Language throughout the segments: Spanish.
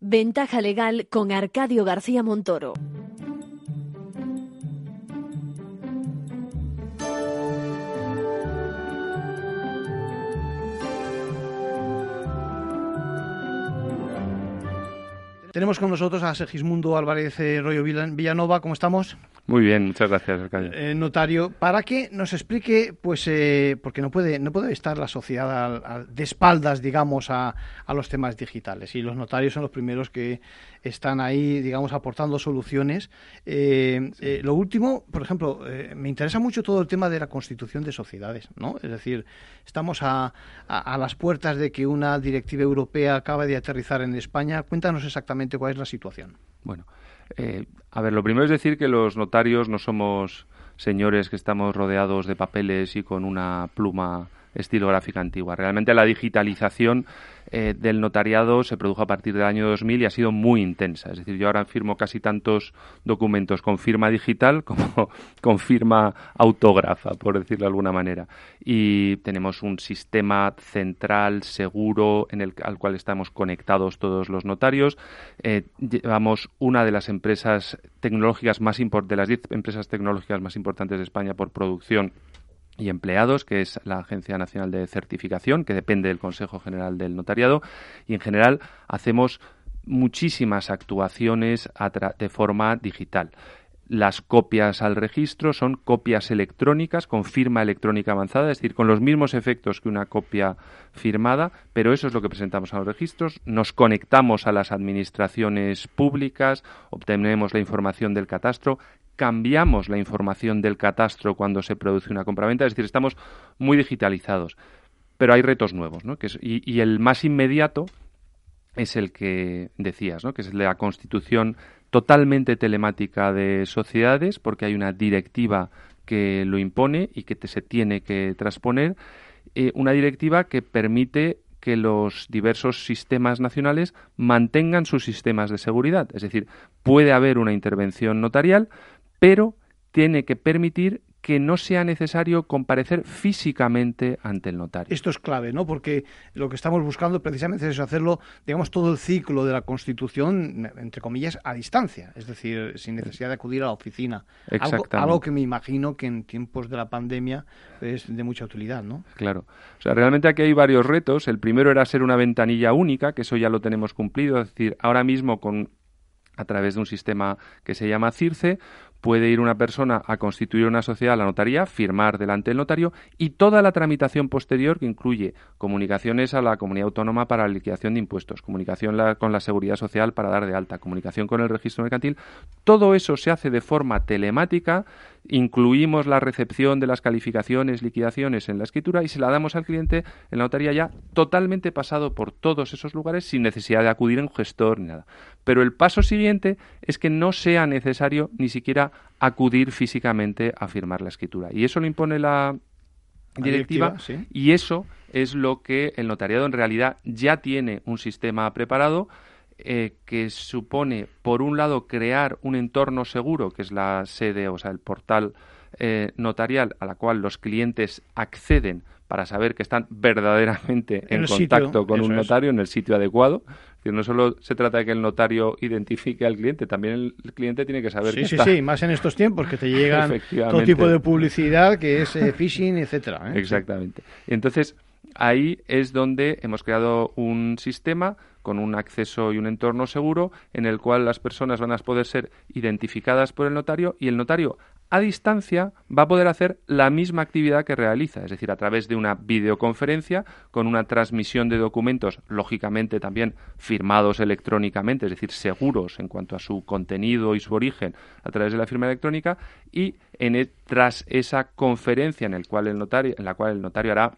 Ventaja legal con Arcadio García Montoro. Tenemos con nosotros a Segismundo Álvarez eh, Rollo Villanova. ¿Cómo estamos? Muy bien, muchas gracias, alcalde. Eh, notario, para que nos explique, pues, eh, porque no puede, no puede estar la sociedad de espaldas, digamos, a, a, los temas digitales. Y los notarios son los primeros que están ahí, digamos, aportando soluciones. Eh, lo último, por ejemplo, me interesa mucho todo el tema de la constitución de sociedades, ¿no? Es decir, estamos a, a las puertas de que una directiva europea acabe de aterrizar en España. Cuéntanos exactamente cuál es la situación. Bueno. Eh, a ver, lo primero es decir que los notarios no somos señores que estamos rodeados de papeles y con una pluma estilográfica antigua. Realmente la digitalización eh, del notariado se produjo a partir del año 2000 y ha sido muy intensa. Es decir, yo ahora firmo casi tantos documentos con firma digital como con firma autógrafa, por decirlo de alguna manera. Y tenemos un sistema central, seguro, en el, al cual estamos conectados todos los notarios. Eh, llevamos una de las empresas tecnológicas más de las 10 empresas tecnológicas más importantes de España por producción y empleados, que es la Agencia Nacional de Certificación, que depende del Consejo General del Notariado, y en general hacemos muchísimas actuaciones de forma digital. Las copias al registro son copias electrónicas con firma electrónica avanzada, es decir, con los mismos efectos que una copia firmada, pero eso es lo que presentamos a los registros. Nos conectamos a las administraciones públicas, obtenemos la información del catastro, cambiamos la información del catastro cuando se produce una compraventa, es decir, estamos muy digitalizados. Pero hay retos nuevos, ¿no? Que y, el más inmediato es el que decías, ¿no? Que es la constitución totalmente telemática de sociedades, porque hay una directiva que lo impone y que se tiene que transponer. Eh, una directiva que permite que los diversos sistemas nacionales mantengan sus sistemas de seguridad. Es decir, puede haber una intervención notarial, pero tiene que permitir que no sea necesario comparecer físicamente ante el notario. Esto es clave, ¿no? Porque lo que estamos buscando precisamente es hacerlo, digamos, todo el ciclo de la Constitución, entre comillas, a distancia, es decir, sin necesidad de acudir a la oficina. Algo, algo, que me imagino que en tiempos de la pandemia es de mucha utilidad, ¿no? Claro. O sea, realmente aquí hay varios retos. El primero era ser una ventanilla única, que eso ya lo tenemos cumplido. Es decir, ahora mismo con a través de un sistema que se llama CIRCE, puede ir una persona a constituir una sociedad a la notaría, firmar delante del notario y toda la tramitación posterior que incluye comunicaciones a la comunidad autónoma para la liquidación de impuestos, comunicación con la seguridad social para dar de alta, comunicación con el registro mercantil, todo eso se hace de forma telemática, incluimos la recepción de las calificaciones, liquidaciones en la escritura y se la damos al cliente en la notaría ya totalmente pasado por todos esos lugares sin necesidad de acudir a un gestor ni nada. Pero el paso siguiente es que no sea necesario ni siquiera acudir físicamente a firmar la escritura. Y eso lo impone la directiva, y eso es lo que el notariado en realidad ya tiene un sistema preparado eh, que supone, por un lado, crear un entorno seguro, que es la sede, o sea, el portal eh, notarial a la cual los clientes acceden para saber que están verdaderamente en, contacto con un notario en el sitio adecuado. no solo se trata de que el notario identifique al cliente, también el cliente tiene que saber sí, que sí, Sí, más en estos tiempos que te llegan todo tipo de publicidad que es eh, phishing, etcétera. ¿eh? Exactamente. Entonces, ahí es donde hemos creado un sistema con un acceso y un entorno seguro en el cual las personas van a poder ser identificadas por el notario y el notario a distancia va a poder hacer la misma actividad que realiza, es decir, a través de una videoconferencia con una transmisión de documentos, lógicamente también firmados electrónicamente, es decir, seguros en cuanto a su contenido y su origen a través de la firma electrónica y en e, tras esa conferencia en, el cual el notario, en la cual el notario hará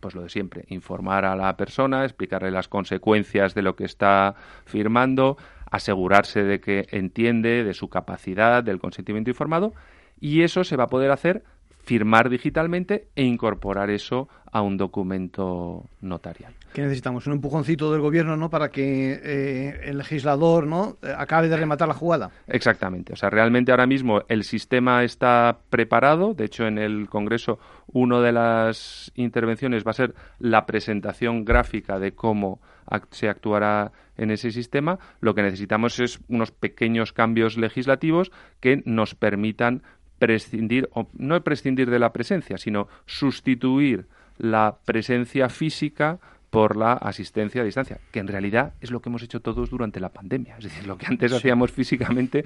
pues lo de siempre, informar a la persona, explicarle las consecuencias de lo que está firmando, asegurarse de que entiende de su capacidad, del consentimiento informado, y eso se va a poder hacer firmar digitalmente e incorporar eso a un documento notarial. ¿Qué necesitamos? Un empujoncito del gobierno, ¿no? Para que eh, el legislador, ¿no? Acabe de rematar la jugada. Exactamente. O sea, realmente ahora mismo el sistema está preparado. De hecho, en el Congreso, una de las intervenciones va a ser la presentación gráfica de cómo se actuará en ese sistema. Lo que necesitamos es unos pequeños cambios legislativos que nos permitan prescindir, o no prescindir de la presencia, sino sustituir la presencia física por la asistencia a distancia, que en realidad es lo que hemos hecho todos durante la pandemia. Es decir, lo que antes hacíamos físicamente,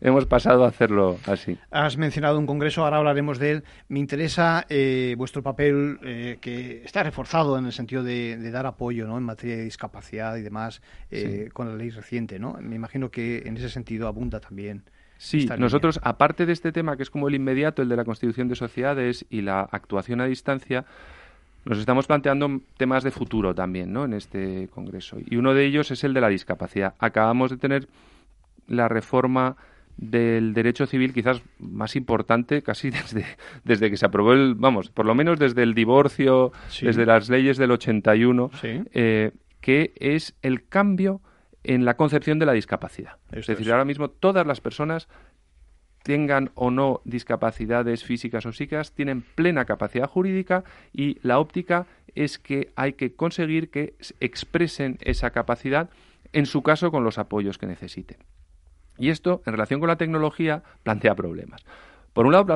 hemos pasado a hacerlo así. Has mencionado un congreso, ahora hablaremos de él. Me interesa eh, vuestro papel, eh, que está reforzado en el sentido de, dar apoyo ¿no? en materia de discapacidad y demás, eh, con la ley reciente. ¿no? Me imagino que en ese sentido abunda también. Sí, nosotros, aparte de este tema que es como el inmediato, el de la constitución de sociedades y la actuación a distancia, nos estamos planteando temas de futuro también ¿no? en este Congreso. Y uno de ellos es el de la discapacidad. Acabamos de tener la reforma del derecho civil quizás más importante casi desde, desde que se aprobó el, vamos, por lo menos desde el divorcio, desde las leyes del 81, eh, que es el cambio en la concepción de la discapacidad. es decir, ahora mismo todas las personas tengan o no discapacidades físicas o psíquicas, tienen plena capacidad jurídica y la óptica es que hay que conseguir que expresen esa capacidad, en su caso con los apoyos que necesiten. Y esto, en relación con la tecnología, plantea problemas. Por un lado,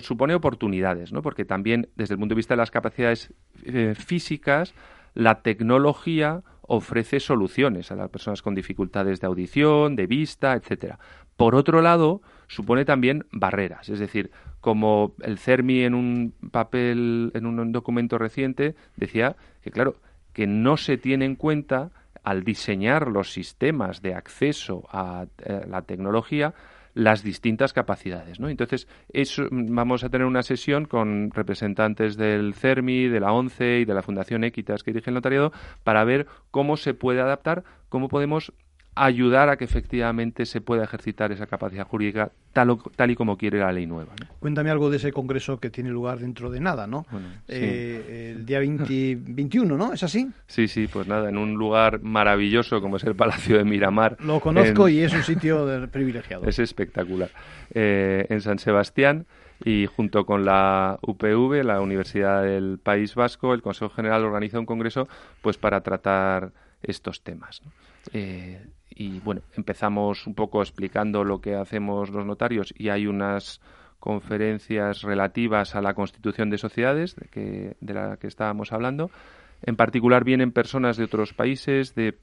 supone oportunidades, ¿no? porque también desde el punto de vista de las capacidades eh, físicas, la tecnología ofrece soluciones a las personas con dificultades de audición, de vista, etcétera. Por otro lado, supone también barreras, es decir, como el CERMI en un papel, en un documento reciente, decía que, claro, que no se tiene en cuenta al diseñar los sistemas de acceso a eh, la tecnología las distintas capacidades. ¿no? Entonces, eso, vamos a tener una sesión con representantes del CERMI, de la ONCE y de la Fundación Equitas que dirige el notariado para ver cómo se puede adaptar, cómo podemos ayudar a que efectivamente se pueda ejercitar esa capacidad jurídica tal, tal y como quiere la ley nueva. Cuéntame algo de ese congreso que tiene lugar dentro de nada, ¿no? Eh, el día 21, ¿no? ¿Es así? Sí, sí, pues nada, en un lugar maravilloso como es el Palacio de Miramar. Lo conozco y es un sitio privilegiado. Es espectacular. Eh, en San Sebastián y junto con la UPV, la Universidad del País Vasco, el Consejo General organiza un congreso pues para tratar estos temas. Eh, y bueno, empezamos un poco explicando lo que hacemos los notarios y hay unas conferencias relativas a la constitución de sociedades de, que, de la que estábamos hablando. En particular vienen personas de otros países, de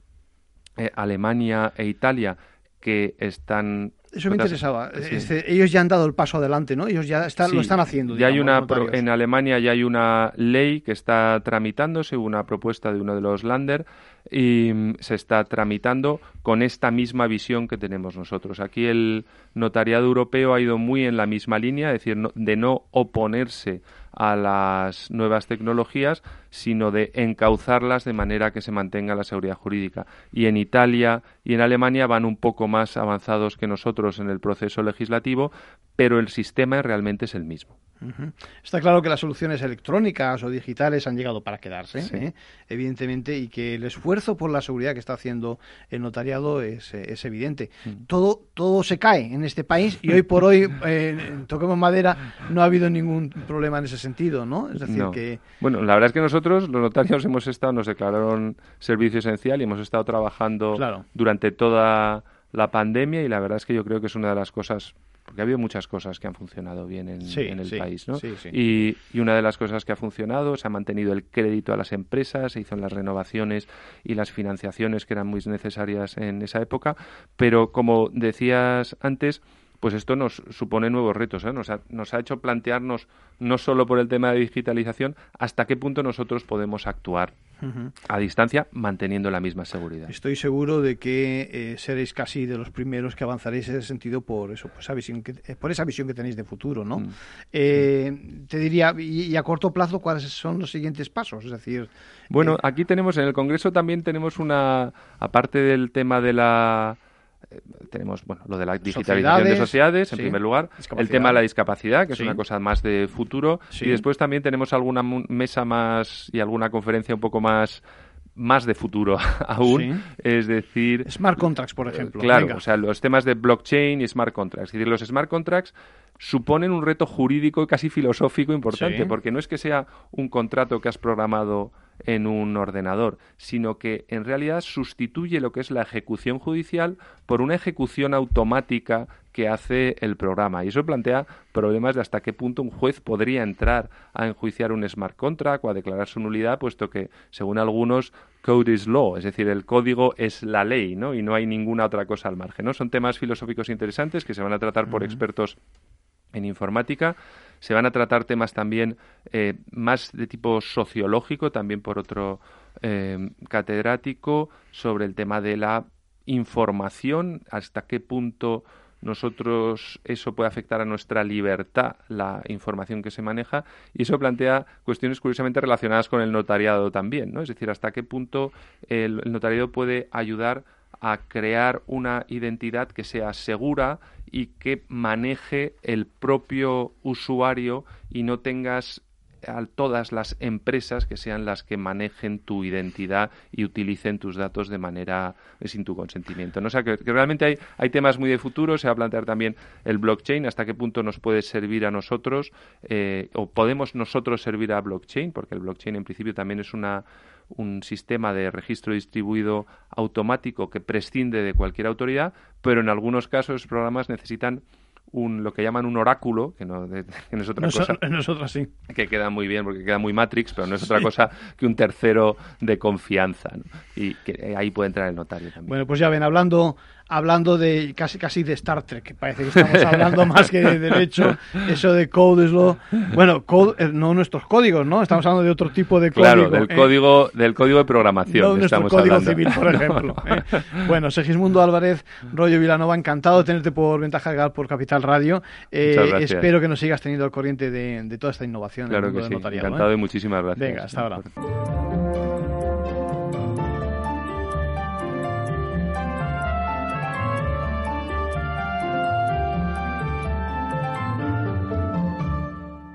eh, Alemania e Italia, que están eso me interesaba. Este, ellos ya han dado el paso adelante, ¿no? Ellos ya están, lo están haciendo. Ya hay una en Alemania ya hay una ley que está tramitándose, una propuesta de uno de los Länder y mm, se está tramitando con esta misma visión que tenemos nosotros. Aquí el notariado europeo ha ido muy en la misma línea, es decir, de no oponerse a las nuevas tecnologías, sino de encauzarlas de manera que se mantenga la seguridad jurídica. Y en Italia y en Alemania van un poco más avanzados que nosotros en el proceso legislativo, pero el sistema realmente es el mismo. Está claro que las soluciones electrónicas o digitales han llegado para quedarse, ¿eh? evidentemente, y que el esfuerzo por la seguridad que está haciendo el notariado es, es evidente. Mm. Todo, todo se cae en este país y hoy por hoy, eh, toquemos madera, no ha habido ningún problema en ese sentido, ¿no? Es decir, que... Bueno, la verdad es que nosotros, los notarios, hemos estado, nos declararon servicio esencial y hemos estado trabajando durante toda la pandemia y la verdad es que yo creo que es una de las cosas porque ha habido muchas cosas que han funcionado bien en, el país, ¿no? y, y, una de las cosas que ha funcionado, se ha mantenido el crédito a las empresas, se hizo las renovaciones y las financiaciones que eran muy necesarias en esa época, pero como decías antes, pues esto nos supone nuevos retos. ¿eh? Nos, ha, nos ha hecho plantearnos, no solo por el tema de digitalización, hasta qué punto nosotros podemos actuar a distancia manteniendo la misma seguridad. Estoy seguro de que eh, seréis casi de los primeros que avanzaréis en ese sentido por eso, por esa visión que, eh, por esa visión que tenéis de futuro, ¿no? Mm. Te diría, y, a corto plazo, ¿cuáles son los siguientes pasos? Es decir... Bueno, aquí tenemos, en el Congreso también tenemos una, aparte del tema de la eh, tenemos bueno lo de la digitalización de sociedades en primer lugar el tema de la discapacidad que es una cosa más de futuro y después también tenemos alguna mesa más y alguna conferencia un poco más más de futuro aún, es decir... Smart contracts, por ejemplo. Claro, o sea, los temas de blockchain y smart contracts. Es decir, los smart contracts suponen un reto jurídico y casi filosófico importante, porque no es que sea un contrato que has programado en un ordenador, sino que en realidad sustituye lo que es la ejecución judicial por una ejecución automática que hace el programa. Y eso plantea problemas de hasta qué punto un juez podría entrar a enjuiciar un smart contract o a declarar su nulidad, puesto que, según algunos, code is law, es decir, el código es la ley, ¿no? Y no hay ninguna otra cosa al margen, ¿no? Son temas filosóficos interesantes que se van a tratar por expertos en informática. Se van a tratar temas también eh, más de tipo sociológico, también por otro eh, catedrático, sobre el tema de la información, hasta qué punto nosotros eso puede afectar a nuestra libertad, la información que se maneja, y eso plantea cuestiones curiosamente relacionadas con el notariado también, ¿no? Es decir, hasta qué punto el notariado puede ayudar a crear una identidad que sea segura y que maneje el propio usuario y no tengas a todas las empresas que sean las que manejen tu identidad y utilicen tus datos de manera eh, sin tu consentimiento. ¿no? O sea, que, realmente hay, hay, temas muy de futuro, se va a plantear también el blockchain, hasta qué punto nos puede servir a nosotros eh, o podemos nosotros servir a blockchain, porque el blockchain en principio también es una un sistema de registro distribuido automático que prescinde de cualquier autoridad, pero en algunos casos los programas necesitan un, lo que llaman un oráculo, que no, es otra cosa. sí. Que queda muy bien porque queda muy Matrix, pero no es otra cosa que un tercero de confianza. Y que ahí puede entrar el notario también. Bueno, pues ya ven, hablando hablando de casi casi de Star Trek, parece que estamos hablando más que de derecho, eso de code es lo bueno, code, eh, no nuestros códigos, ¿no? Estamos hablando de otro tipo de código. Claro, del ¿eh? código del código de programación. No nuestro código civil, por ejemplo. ¿eh? Bueno, Segismundo Álvarez, Rollo Vilanova, encantado de tenerte por Ventaja Legal por Capital Radio. espero que nos sigas teniendo al corriente de, toda esta innovación claro que sí, Encantado y muchísimas gracias. Venga, hasta ahora.